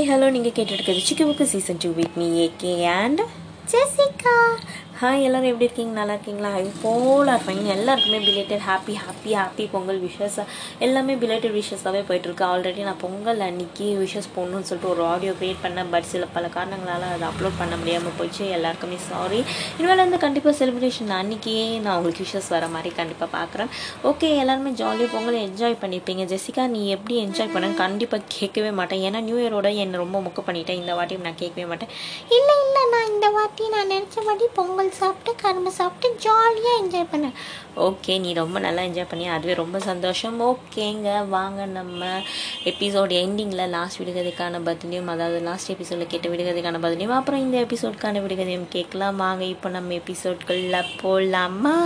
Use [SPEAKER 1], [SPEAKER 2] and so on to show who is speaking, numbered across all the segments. [SPEAKER 1] hi hello நீங்கள் கேட்டுருக்கிறது சிக்கி book season two with me AK and Jessica hi எல்லோரும் எப்படி இருக்கீங்க நல்லா இருக்கீங்களா இது போல் இருப்பாங்க எல்லாருக்குமே belated happy happy happy Pongal wishes எல்லாமே பிலேட்டட் விஷஸாகவே போயிட்டுருக்கு ஆல்ரெடி நான் பொங்கல் அன்னைக்கு விஷஸ் போடணுன்னு சொல்லிட்டு ஒரு ஆடியோ க்ரியேட் பண்ணேன் பட் சில பல காரணங்களால் அதை அப்லோட் பண்ண முடியாமல் போச்சு எல்லாருக்குமே சாரி இனிமேல் வந்து கண்டிப்பாக செலிப்ரேஷன் அன்றைக்கியே நான் உங்களுக்கு விஷஸ் வர மாதிரி கண்டிப்பாக பார்க்குறேன் ஓகே எல்லாருமே ஜாலியாக பொங்கல் என்ஜாய் பண்ணியிருப்பீங்க ஜெசிகா நீ எப்படி என்ஜாய் பண்ண கண்டிப்பாக கேட்கவே மாட்டேன் ஏன்னா நியூ இயரோட என்னை ரொம்ப முக்க பண்ணிட்டேன் இந்த வாட்டியும் நான் கேட்கவே மாட்டேன்
[SPEAKER 2] இல்லை இல்லை நான் இந்த வாட்டி நான் நினச்ச மாதிரி பொங்கல் பன் சாப்பிட்டு கரும்பு சாப்பிட்டு ஜாலியாக என்ஜாய்
[SPEAKER 1] பண்ணேன் ஓகே நீ ரொம்ப நல்லா என்ஜாய் பண்ணி அதுவே ரொம்ப சந்தோஷம் ஓகேங்க வாங்க நம்ம எபிசோட் எண்டிங்கில் லாஸ்ட் விடுகிறதுக்கான பதிலையும் அதாவது லாஸ்ட் எபிசோடில் கேட்ட விடுகிறதுக்கான பதிலையும் அப்புறம் இந்த எபிசோட்கான விடுகதையும் கேட்கலாம் வாங்க இப்போ நம்ம எபிசோட்களில் போகலாமா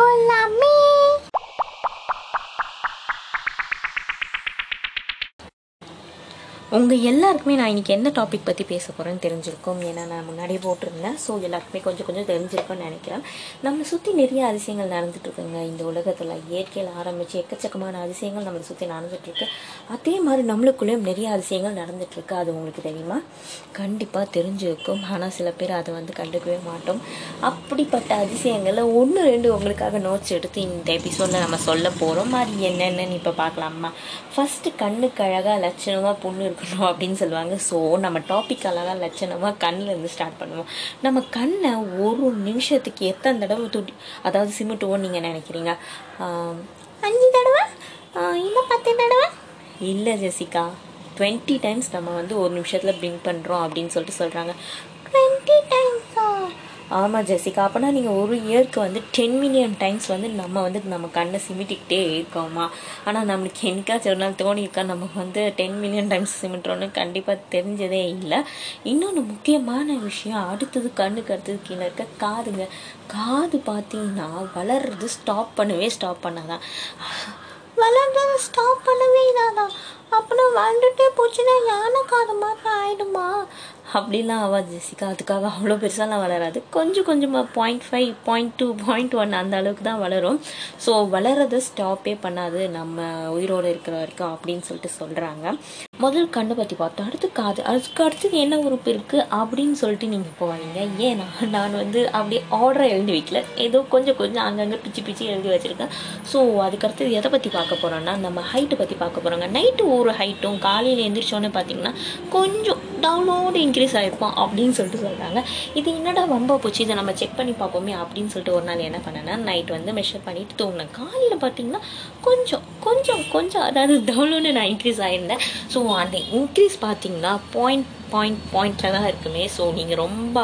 [SPEAKER 1] போடலாமே உங்கள் எல்லாருக்குமே நான் இன்றைக்கி எந்த டாபிக் பற்றி பேச போகிறேன்னு தெரிஞ்சிருக்கோம் ஏன்னா நான் முன்னாடி போட்டிருந்தேன் ஸோ எல்லாருக்குமே கொஞ்சம் கொஞ்சம் தெரிஞ்சிருக்கோன்னு நினைக்கிறேன் நம்மளை சுற்றி நிறைய அதிசயங்கள் நடந்துட்டுருக்குங்க இந்த உலகத்தில் இயற்கையில் ஆரம்பித்து எக்கச்சக்கமான அதிசயங்கள் நம்மளை சுற்றி நடந்துகிட்ருக்கு அதே மாதிரி நம்மளுக்குள்ளேயும் நிறைய அதிசயங்கள் நடந்துகிட்ருக்கு அது உங்களுக்கு தெரியுமா கண்டிப்பாக தெரிஞ்சிருக்கும் ஆனால் சில பேர் அதை வந்து கண்டுக்கவே மாட்டோம் அப்படிப்பட்ட அதிசயங்களை ஒன்று ரெண்டு உங்களுக்காக நோட்ஸ் எடுத்து இந்த எபிசோடில் நம்ம சொல்ல போகிறோம் அது என்னென்னு இப்போ பார்க்கலாமா ஃபஸ்ட்டு கண்ணுக்கு அழகாக லட்சணமாக பொண்ணு இருக்கும் பண்ணணும் அப்படின்னு சொல்லுவாங்க ஸோ நம்ம டாபிக் அழகாக லட்சணமாக கண்ணிலேருந்து ஸ்டார்ட் பண்ணுவோம் நம்ம கண்ணை ஒரு நிமிஷத்துக்கு எத்தனை தடவை துடி அதாவது சிமிட்டுவோம் நீங்கள்
[SPEAKER 2] நினைக்கிறீங்க அஞ்சு தடவை இன்னும் பத்து தடவை இல்லை
[SPEAKER 1] ஜெசிகா டுவெண்ட்டி டைம்ஸ் நம்ம வந்து ஒரு நிமிஷத்தில் பிங்க் பண்ணுறோம் அப்படின்னு சொல்லிட்டு
[SPEAKER 2] சொல்கிறாங்க ட்வெண்ட்டி டைம்ஸ்
[SPEAKER 1] ஆமாம் ஜெசிகா அப்போனா நீங்கள் ஒரு இயர்க்கு வந்து டென் மில்லியன் டைம்ஸ் வந்து நம்ம வந்து நம்ம கண்ணை சிமிட்டிக்கிட்டே இருக்கோமா ஆனால் நம்மளுக்கு என்னைக்காச்சும் ஒரு நாள் தோணியிருக்கா நம்ம வந்து டென் மில்லியன் டைம்ஸ் சிமிட்டுறோன்னு கண்டிப்பாக தெரிஞ்சதே இல்லை இன்னொன்று முக்கியமான விஷயம் அடுத்தது கண்ணுக்கு அடுத்தது கீழே இருக்க காதுங்க காது பார்த்தீங்கன்னா வளர்றது ஸ்டாப் பண்ணவே ஸ்டாப் பண்ணாதான்
[SPEAKER 2] வளர்றது ஸ்டாப் பண்ணவே இதாதான் அப்புறம் வளர்ந்துட்டே போச்சுன்னா யானை காது மாதிரி ஆயிடுமா
[SPEAKER 1] அப்படிலாம் ஆவாது ஜெசிகா அதுக்காக அவ்வளோ பெருசாலாம் வளராது கொஞ்சம் கொஞ்சமாக point five point two point one அந்த அளவுக்கு தான் வளரும் ஸோ வளரது ஸ்டாப்பே பண்ணாது நம்ம உயிரோடு இருக்கிற வரைக்கும் அப்படின்னு சொல்லிட்டு சொல்கிறாங்க முதல் கண்ணை பற்றி பார்த்தோம் அடுத்து காது அதுக்கு அடுத்தது என்ன உறுப்பு இருக்குது அப்படின்னு சொல்லிட்டு நீங்கள் போவீங்க ஏன்னா நான் வந்து அப்படியே ஆர்டரை எழுதி வைக்கல ஏதோ கொஞ்சம் கொஞ்சம் அங்கங்கே பிச்சு பிச்சு எழுதி வச்சுருக்கேன் ஸோ அதுக்கு எதை பற்றி பார்க்க போகிறோன்னா நம்ம ஹைட்டை பற்றி பார்க்க போகிறோங்க நைட்டு ஒரு ஹைட்டும் காலையில் எழுந்திரிச்சோன்னே பார்த்தீங்கன்னா கொஞ்சம் டவுனோடு இன்க்ரீஸ் ஆகிருப்போம் அப்படின்னு சொல்லிட்டு சொல்கிறாங்க இது என்னடா ரொம்ப போச்சு இதை நம்ம செக் பண்ணி பார்ப்போமே அப்படின்னு சொல்லிட்டு ஒரு நாள் என்ன பண்ணேன்னா நைட் வந்து மெஷர் பண்ணிட்டு தூங்கினேன் காலையில் பார்த்தீங்கன்னா கொஞ்சம் கொஞ்சம் கொஞ்சம் அதாவது டவுனோடு நான் இன்க்ரீஸ் ஆகியிருந்தேன் ஸோ அந்த இன்க்ரீஸ் பார்த்தீங்கன்னா பாயிண்ட் பாயிண்ட் பாயிண்டில் தான் இருக்குமே ஸோ நீங்கள் ரொம்ப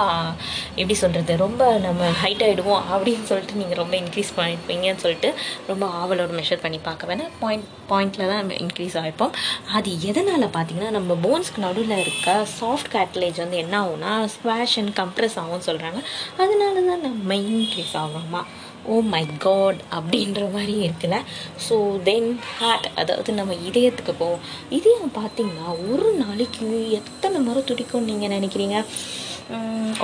[SPEAKER 1] எப்படி சொல்கிறது ரொம்ப நம்ம ஹைட் ஆகிடுவோம் அப்படின்னு சொல்லிட்டு நீங்கள் ரொம்ப இன்க்ரீஸ் பண்ணிப்பீங்கன்னு சொல்லிட்டு ரொம்ப ஆவலோட மெஷர் பண்ணி பார்க்க வேணால் பாயிண்ட் பாயிண்டில் தான் நம்ம இன்க்ரீஸ் ஆகிப்போம் அது எதனால் பார்த்தீங்கன்னா நம்ம போன்ஸ்க்கு நடுவில் இருக்க சாஃப்ட் கேட்டலேஜ் வந்து என்ன ஆகும்னா ஸ்குவாஷ் அண்ட் கம்ப்ரெஸ் ஆகும்னு சொல்கிறாங்க அதனால தான் நம்ம இன்க்ரீஸ் ஆகாமா ஓ oh மை காட் அப்படின்ற மாதிரி இருக்குல்ல ஸோ தென் ஹார்ட் அதாவது நம்ம இதயத்துக்கு போவோம் இதயம் பார்த்திங்கன்னா ஒரு நாளைக்கு எத்தனை முறை துடிக்கும்னு நீங்கள் நினைக்கிறீங்க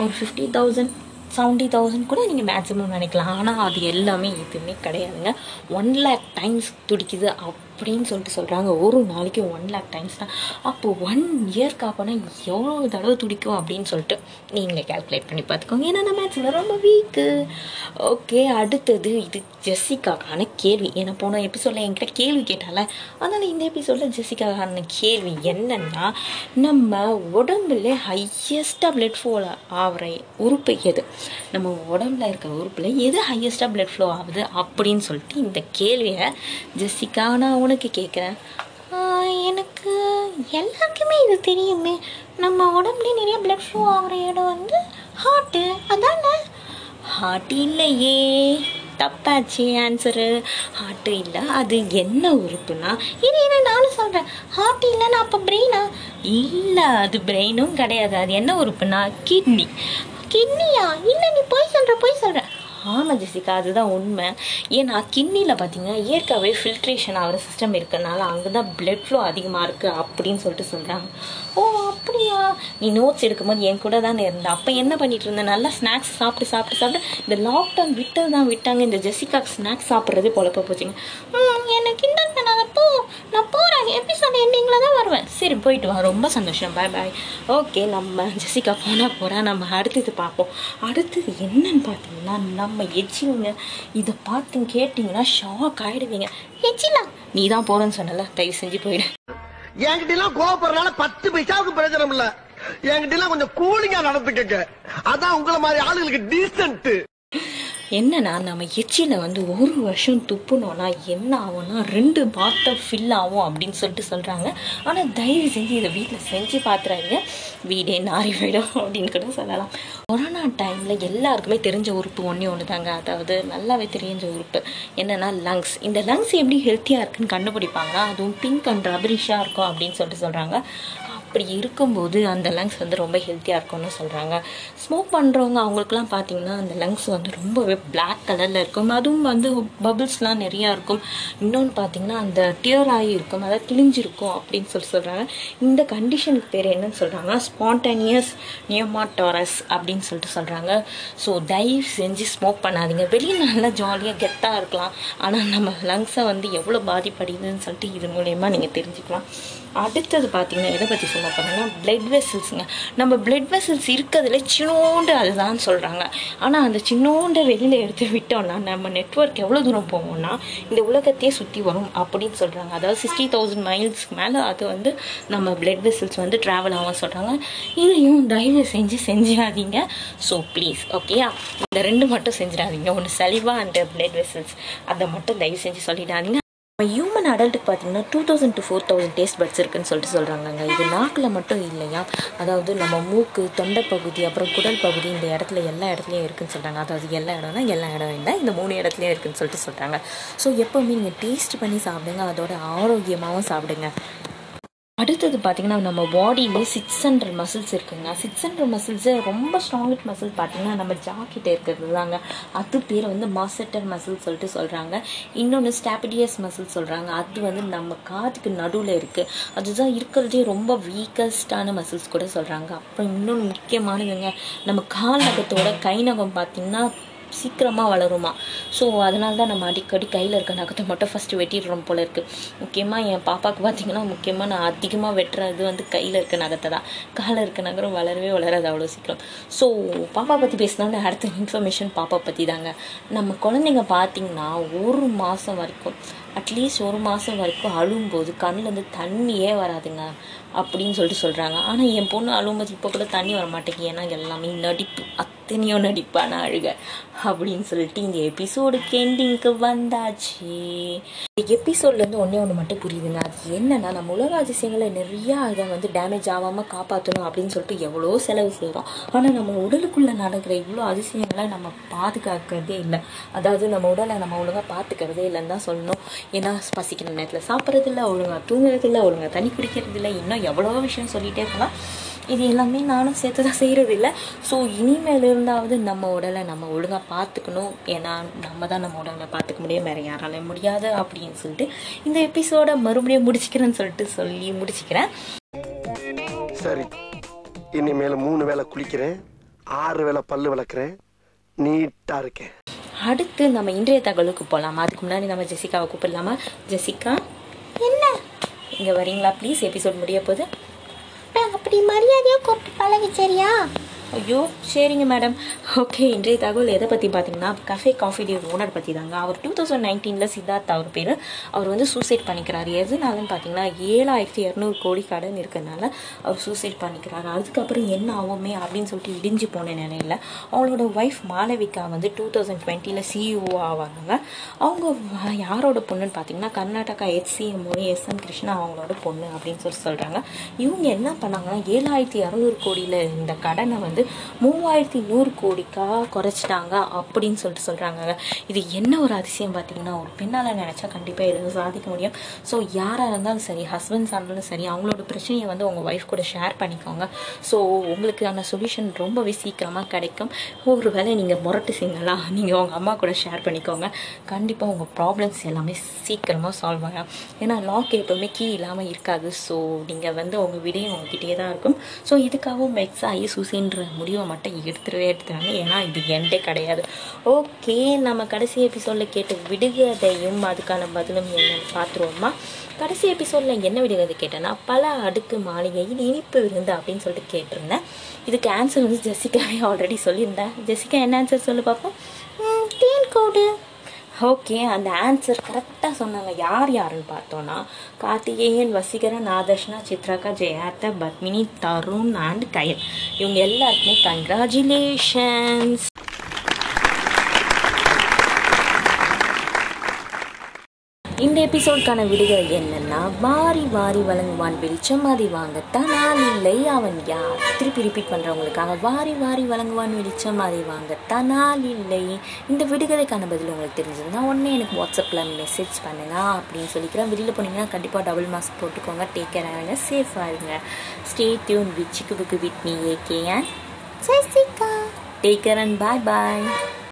[SPEAKER 1] ஒரு ஃபிஃப்டி தௌசண்ட் செவன்ட்டி தௌசண்ட் கூட நீங்கள் மேக்ஸிமம் நினைக்கலாம் ஆனால் அது எல்லாமே எதுவுமே கிடையாதுங்க ஒன் லேக் டைம்ஸ் துடிக்குது அப் அப்படின்னு சொல்லிட்டு சொல்கிறாங்க ஒரு நாளைக்கு ஒன் லேக் டைம்ஸ் தான் அப்போ ஒன் இயர்க்கு அப்போனா எவ்வளோ தடவை துடிக்கும் அப்படின்னு சொல்லிட்டு நீங்களே கேல்குலேட் பண்ணி பார்த்துக்கோங்க ஏன்னா அந்த மேட்ச்சில் ரொம்ப வீக்கு ஓகே அடுத்தது இது ஜெஸ்ஸிக்கான கேள்வி ஏன்னா போன எபிசோடில் என்கிட்ட கேள்வி கேட்டால அதனால் இந்த எபிசோடில் ஜெஸ்ஸிக்கான கேள்வி என்னென்னா நம்ம உடம்புல ஹையஸ்ட்டாக பிளட் ஃபோ ஆகிற உறுப்பு எது நம்ம உடம்புல இருக்கிற உறுப்பில் எது ஹையஸ்ட்டாக பிளட் ஃப்ளோ ஆகுது அப்படின்னு சொல்லிட்டு இந்த கேள்வியை ஜெஸ்ஸிக்கான உனக்கு கேட்குறேன்
[SPEAKER 2] எனக்கு எல்லாருக்குமே இது தெரியுமே நம்ம உடம்புலேயே நிறைய பிளட் ஃப்ளோ ஆகிற இடம் வந்து ஹார்ட்டு அதானே
[SPEAKER 1] ஹார்ட் இல்லையே தப்பாச்சு ஆன்சரு ஹார்ட்டு இல்லை அது என்ன உறுப்புனா
[SPEAKER 2] இது என்ன நானும் சொல்கிறேன் ஹார்ட் இல்லைன்னா அப்போ பிரெயினா
[SPEAKER 1] இல்லை அது பிரெயினும் கிடையாது அது என்ன உறுப்புனா கிட்னி
[SPEAKER 2] கிட்னியா இல்லை நீ போய் சொல்கிற போய் சொல்கிற
[SPEAKER 1] ஆமாம் ஜெசிகா அதுதான் உண்மை ஏன்னா கிட்னியில் பார்த்தீங்கன்னா இயற்கையாகவே ஃபில்ட்ரேஷன் ஆகிற சிஸ்டம் இருக்கிறனால அங்கே தான் பிளட் ஃப்ளோ அதிகமாக இருக்குது அப்படின்னு சொல்லிட்டு சொல்கிறாங்க
[SPEAKER 2] ஓ அப்படியா நீ நோட்ஸ் எடுக்கும்போது என் கூட தானே இருந்த அப்போ என்ன பண்ணிகிட்டு இருந்தேன் நல்லா ஸ்நாக்ஸ் சாப்பிட்டு சாப்பிட்டு சாப்பிட்டு இந்த லாக்டவுன் விட்டது தான் விட்டாங்க இந்த ஜெசிகா ஸ்நாக்ஸ் சாப்பிட்றது பொழப்ப போச்சுங்க எனக்கு இன்னும் போ நான் போகிற எபிசோட் எண்டிங்கில் தான் வருவேன்
[SPEAKER 1] சரி போயிட்டு வா ரொம்ப சந்தோஷம் பாய் பாய் ஓகே நம்ம ஜெசிகா போனால் போகிறேன் நம்ம அடுத்தது பார்ப்போம் அடுத்தது என்னன்னு பார்த்தீங்கன்னா நம்ம எச்சிங்க இதை பார்த்து கேட்டிங்கன்னா ஷாக் ஆகிடுவீங்க
[SPEAKER 2] எச்சிலா
[SPEAKER 1] நீ தான் போகிறேன்னு சொன்னல
[SPEAKER 3] தயவு செஞ்சு போயிடு என்கிட்டலாம் கோபப்படுறதுனால பத்து பைசாவுக்கு பிரயோஜனம் இல்லை என்கிட்டலாம் கொஞ்சம் கூலிங்காக நடந்துக்கங்க அதான் உங்களை மாதிரி ஆளுங்களுக்கு டீசென்ட்டு
[SPEAKER 1] என்னன்னா நம்ம எச்சியில் வந்து ஒரு வருஷம் துப்புனோன்னா என்ன ஆகும்னா ரெண்டு பாத்தை ஃபில் ஆகும் அப்படின்னு சொல்லிட்டு சொல்கிறாங்க ஆனால் தயவு செஞ்சு இதை வீட்டில் செஞ்சு பார்த்துறாங்க வீடே நாரி போயிடும் அப்படின்னு கூட சொல்லலாம் கொரோனா டைமில் எல்லாருக்குமே தெரிஞ்ச உறுப்பு ஒன்றே ஒன்று தாங்க அதாவது நல்லாவே தெரிஞ்ச உறுப்பு என்னென்னா லங்ஸ் இந்த லங்ஸ் எப்படி ஹெல்த்தியாக இருக்குன்னு கண்டுபிடிப்பாங்கன்னா அதுவும் பிங்க் அண்ட் ரபரிஷாக இருக்கும் அப்படின்னு சொல்லிட்டு சொல்கிறாங்க அப்படி இருக்கும்போது அந்த லங்ஸ் வந்து ரொம்ப ஹெல்த்தியாக இருக்கும்னு சொல்கிறாங்க ஸ்மோக் பண்ணுறவங்க அவங்களுக்குலாம் பார்த்திங்கன்னா அந்த லங்ஸ் வந்து ரொம்பவே பிளாக் கலரில் இருக்கும் அதுவும் வந்து பபிள்ஸ்லாம் நிறையா இருக்கும் இன்னொன்று பார்த்தீங்கன்னா அந்த டியர் ஆகி இருக்கும் அதாவது கிழிஞ்சிருக்கும் அப்படின்னு சொல்லி சொல்கிறாங்க இந்த கண்டிஷனுக்கு பேர் என்னன்னு சொல்கிறாங்கன்னா ஸ்பான்டேனியஸ் நியமாட்டாரஸ் அப்படின்னு சொல்லிட்டு சொல்கிறாங்க ஸோ தயவு செஞ்சு ஸ்மோக் பண்ணாதீங்க வெளியே நல்லா ஜாலியாக கெத்தாக இருக்கலாம் ஆனால் நம்ம லங்ஸை வந்து எவ்வளோ பாதிப்படையுதுன்னு சொல்லிட்டு இது மூலயமா நீங்கள் தெரிஞ்சுக்கலாம் அடுத்தது பார்த்திங்கன்னா எதை பற்றி சொல்ல போகிறோம்னா பிளட் வெசல்ஸுங்க நம்ம பிளட் வெசல்ஸ் இருக்கிறதுல சின்னோண்டு அதுதான் சொல்கிறாங்க ஆனால் அந்த சின்னோண்டு வெளியில் எடுத்து விட்டோம்னா நம்ம நெட்ஒர்க் எவ்வளோ தூரம் போவோம்னா இந்த உலகத்தையே சுற்றி வரும் அப்படின்னு சொல்கிறாங்க அதாவது சிக்ஸ்டி தௌசண்ட் மைல்ஸ்க்கு மேலே அது வந்து நம்ம பிளட் வெசல்ஸ் வந்து ட்ராவல் ஆகும் சொல்கிறாங்க இதையும் தயவு செஞ்சு செஞ்சிடாதீங்க ஸோ ப்ளீஸ் ஓகேயா இந்த ரெண்டு மட்டும் செஞ்சிடாதீங்க ஒன்று சலிவா அந்த பிளட் வெசல்ஸ் அதை மட்டும் தயவு செஞ்சு சொல்லிடாதீங்க நம்ம ஹியூமன் அடல்ட்டுக்கு பார்த்தீங்கன்னா two thousand to four thousand taste buds இருக்குன்னு சொல்லிட்டு சொல்கிறாங்கங்க இது நாக்கில் மட்டும் இல்லையா அதாவது நம்ம மூக்கு தொண்டை பகுதி அப்புறம் குடல் பகுதி இந்த இடத்துல எல்லா இடத்துலையும் இருக்குன்னு சொல்கிறாங்க அதாவது எல்லா இடம்னா எல்லா இடம் இல்லை இந்த மூணு இடத்துலையும் இருக்குன்னு சொல்லிட்டு சொல்கிறாங்க ஸோ எப்போவுமே நீங்கள் டேஸ்ட் பண்ணி சாப்பிடுங்க அதோட ஆரோக்கியமாகவும் சாப்பிடுங்க அடுத்தது பார்த்திங்கன்னா நம்ம பாடியிலே சிக்ஸ் ஹண்ட்ரட் மசில்ஸ் இருக்குங்க சிக்ஸ் ஹண்ட்ரட் மசில்ஸு ரொம்ப ஸ்ட்ராங் மசில் பார்த்திங்கன்னா நம்ம ஜாக்கிட்ட இருக்கிறது தாங்க அது பேர் வந்து மாசட்டர் மசில் சொல்லிட்டு சொல்கிறாங்க இன்னொன்று ஸ்டாபிடியஸ் மசில் சொல்கிறாங்க அது வந்து நம்ம காதுக்கு நடுவில் இருக்குது அதுதான் இருக்கிறதே ரொம்ப வீக்கஸ்டான மசில்ஸ் கூட சொல்கிறாங்க அப்புறம் இன்னொன்று முக்கியமானதுங்க நம்ம கால் நகத்தோட கை நகம் பார்த்திங்கன்னா சீக்கிரமாக வளருமா ஸோ அதனால தான் நம்ம அடிக்கடி கையில் இருக்க நகத்தை மட்டும் ஃபஸ்ட்டு வெட்டிடுறோம் போல இருக்குது முக்கியமாக என் பாப்பாவுக்கு பார்த்திங்கன்னா முக்கியமாக நான் அதிகமாக வெட்டுறது வந்து கையில் இருக்க நகத்தை தான் காலில் இருக்க நகரம் வளரவே வளராது அவ்வளோ சீக்கிரம் ஸோ பாப்பா பற்றி பேசினோட அடுத்த இன்ஃபர்மேஷன் பாப்பா பற்றி தாங்க நம்ம குழந்தைங்க பார்த்திங்கன்னா ஒரு மாதம் வரைக்கும் அட்லீஸ்ட் ஒரு மாதம் வரைக்கும் அழும்போது கண்ணிலேருந்து தண்ணியே வராதுங்க அப்படின்னு சொல்லிட்டு சொல்கிறாங்க ஆனால் என் பொண்ணு அழும்போது இப்போ கூட தண்ணி வர மாட்டேங்குது ஏன்னா எல்லாமே நடிப்பு எத்தனையோ நடிப்பான அழுக அப்படின்னு சொல்லிட்டு இந்த எபிசோடு கேண்டிங்க்கு வந்தாச்சு இந்த எபிசோட்லேருந்து ஒன்றே ஒன்று மட்டும் புரியுதுங்க அது என்னன்னா நம்ம உலக அதிசயங்களை நிறையா இதை வந்து டேமேஜ் ஆகாமல் காப்பாற்றணும் அப்படின்னு சொல்லிட்டு எவ்வளோ செலவு செய்கிறோம் ஆனால் நம்ம உடலுக்குள்ளே நடக்கிற இவ்வளோ அதிசயங்களை நம்ம பாதுகாக்கிறதே இல்லை அதாவது நம்ம உடலை நம்ம ஒழுங்காக பார்த்துக்கிறதே இல்லைன்னு தான் சொல்லணும் ஏன்னா பசிக்கிற நேரத்தில் சாப்பிட்றதில்ல ஒழுங்காக தூங்குறதில்ல ஒழுங்காக தண்ணி குடிக்கிறதில்ல இன்னும் எவ்வளோ விஷயம் சொல்லிகிட்டே போனால் இது எல்லாமே நானும் சேர்த்து தான் செய்கிறதில்ல ஸோ இனிமேல் இருந்தாவது நம்ம உடலை நம்ம ஒழுங்காக பார்த்துக்கணும் ஏன்னா நம்ம தான் நம்ம உடலை பார்த்துக்க முடியும் வேறு யாராலையும் முடியாது அப்படின்னு சொல்லிட்டு இந்த எபிசோடை மறுபடியும் முடிச்சுக்கிறேன்னு சொல்லிட்டு சொல்லி முடிச்சுக்கிறேன் சரி
[SPEAKER 4] இனிமேல் மூணு வேலை குளிக்கிறேன் ஆறு வேலை பல்லு வளர்க்குறேன் நீட்டாக இருக்கேன் அடுத்து
[SPEAKER 1] நம்ம இன்றைய தகவலுக்கு போகலாம் அதுக்கு முன்னாடி நம்ம ஜெசிகாவை கூப்பிடலாமா ஜெசிகா
[SPEAKER 2] என்ன
[SPEAKER 1] இங்கே வரீங்களா ப்ளீஸ் எபிசோட் முடிய போகுது
[SPEAKER 2] அப்படி மரியாதையாக கூப்பிட்டு பழகு சரியா
[SPEAKER 1] ஐயோ சரிங்க மேடம் ஓகே இன்றைய தகவல் எதை பற்றி பார்த்தீங்கன்னா கஃபே காஃபி டே ஓனர் பற்றி தாங்க அவர் டூ தௌசண்ட் நைன்டீனில் சித்தார்த் அவர் பேர் அவர் வந்து சூசைட் பண்ணிக்கிறார் எதுனாலன்னு பார்த்தீங்கன்னா ஏழாயிரத்தி இரநூறு கோடி கடன் இருக்கிறதுனால அவர் சூசைட் பண்ணிக்கிறார் அதுக்கப்புறம் என்ன ஆகுமே அப்படின்னு சொல்லிட்டு இடிஞ்சு போன நிலையில் அவங்களோட ஒய்ஃப் மாலவிகா வந்து டூ தௌசண்ட் டுவெண்ட்டியில் சிஇஓ ஆவாங்க அவங்க யாரோட பொண்ணுன்னு பார்த்தீங்கன்னா கர்நாடகா ஹெச்சிஎம்மோட எஸ் எம் கிருஷ்ணா அவங்களோட பொண்ணு அப்படின்னு சொல்லி சொல்கிறாங்க இவங்க என்ன பண்ணாங்கன்னா ஏழாயிரத்தி இரநூறு கோடியில் இந்த கடனை வந்து மூவாயிரத்தி நூறு கோடிக்காக குறைச்சிட்டாங்க அப்படின்னு சொல்லிட்டு சொல்கிறாங்க இது என்ன ஒரு அதிசயம் பார்த்தீங்கன்னா ஒரு பெண்ணால் நினச்சா கண்டிப்பாக எதுவும் சாதிக்க முடியும் ஸோ யாராக இருந்தாலும் சரி ஹஸ்பண்ட்ஸாக இருந்தாலும் சரி அவங்களோட பிரச்சனையை வந்து உங்கள் ஒய்ஃப் கூட ஷேர் பண்ணிக்கோங்க ஸோ உங்களுக்கான சொல்யூஷன் ரொம்பவே சீக்கிரமாக கிடைக்கும் ஒரு வேளை நீங்கள் முரட்டு செய்யுங்களா நீங்கள் உங்கள் அம்மா கூட ஷேர் பண்ணிக்கோங்க கண்டிப்பாக உங்கள் ப்ராப்ளம்ஸ் எல்லாமே சீக்கிரமாக சால்வ் ஆகும் ஏன்னா லாக் எப்போவுமே கீ இல்லாமல் இருக்காது ஸோ நீங்கள் வந்து உங்கள் விடையும் உங்ககிட்டயே தான் இருக்கும் ஸோ இதுக்காகவும் மெக்ஸ் ஐஎஸ் ஹுசேன்ற முடிவை மட்டும் எடுத்துருவே எடுத்துருவாங்க ஏன்னா இது எண்டே கிடையாது ஓகே நம்ம கடைசி எபிசோடில் கேட்டு விடுகதையும் அதுக்கான பதிலும் என்னன்னு பார்த்துருவோமா கடைசி எபிசோடில் என்ன விடுகதை கேட்டேன்னா பல அடுக்கு மாளிகையில் இனிப்பு விருந்து அப்படின்னு சொல்லிட்டு கேட்டிருந்தேன் இதுக்கு ஆன்சர் வந்து ஜெசிகாவே ஆல்ரெடி சொல்லியிருந்தேன் ஜெசிகா என்ன ஆன்சர் சொல்லு பார்ப்போம் தேன் கோடு ஓகே அந்த ஆன்சர் கரெக்டாக சொன்னாங்க யார் யாருன்னு பார்த்தோன்னா கார்த்திகேயன் வசிகரன் ஆதர்ஷ்னா சித்ராக்கா ஜெயாத்தா பத்மினி தருண் அண்ட் கயல் இவங்க எல்லாருக்குமே கங்க்ராச்சுலேஷன்ஸ் இந்த எபிசோட்கான விடுகதை என்னன்னா வாரி வாரி வழங்குவான் வெளிச்சம் அதை வாங்கத்தான் நான் இல்லை அவன் யார் திருப்பி ரிப்பீட் பண்ணுறவங்களுக்காக வாரி வாரி வழங்குவான் வெளிச்சம் அதை வாங்கத்தான் நான் இல்லை இந்த விடுகதைக்கான பதில் உங்களுக்கு தெரிஞ்சதுன்னா உடனே எனக்கு வாட்ஸ்அப்பில் மெசேஜ் பண்ணுங்கள் அப்படின்னு சொல்லிக்கிறேன் வெளியில் போனீங்கன்னா கண்டிப்பாக டபுள் மாஸ்க் போட்டுக்கோங்க டேக் கேர் ஆகுங்க சேஃபாக இருங்க ஸ்டே டியூன் வித் புக்கு Whitney AK and
[SPEAKER 2] Jessica
[SPEAKER 1] Take care bye bye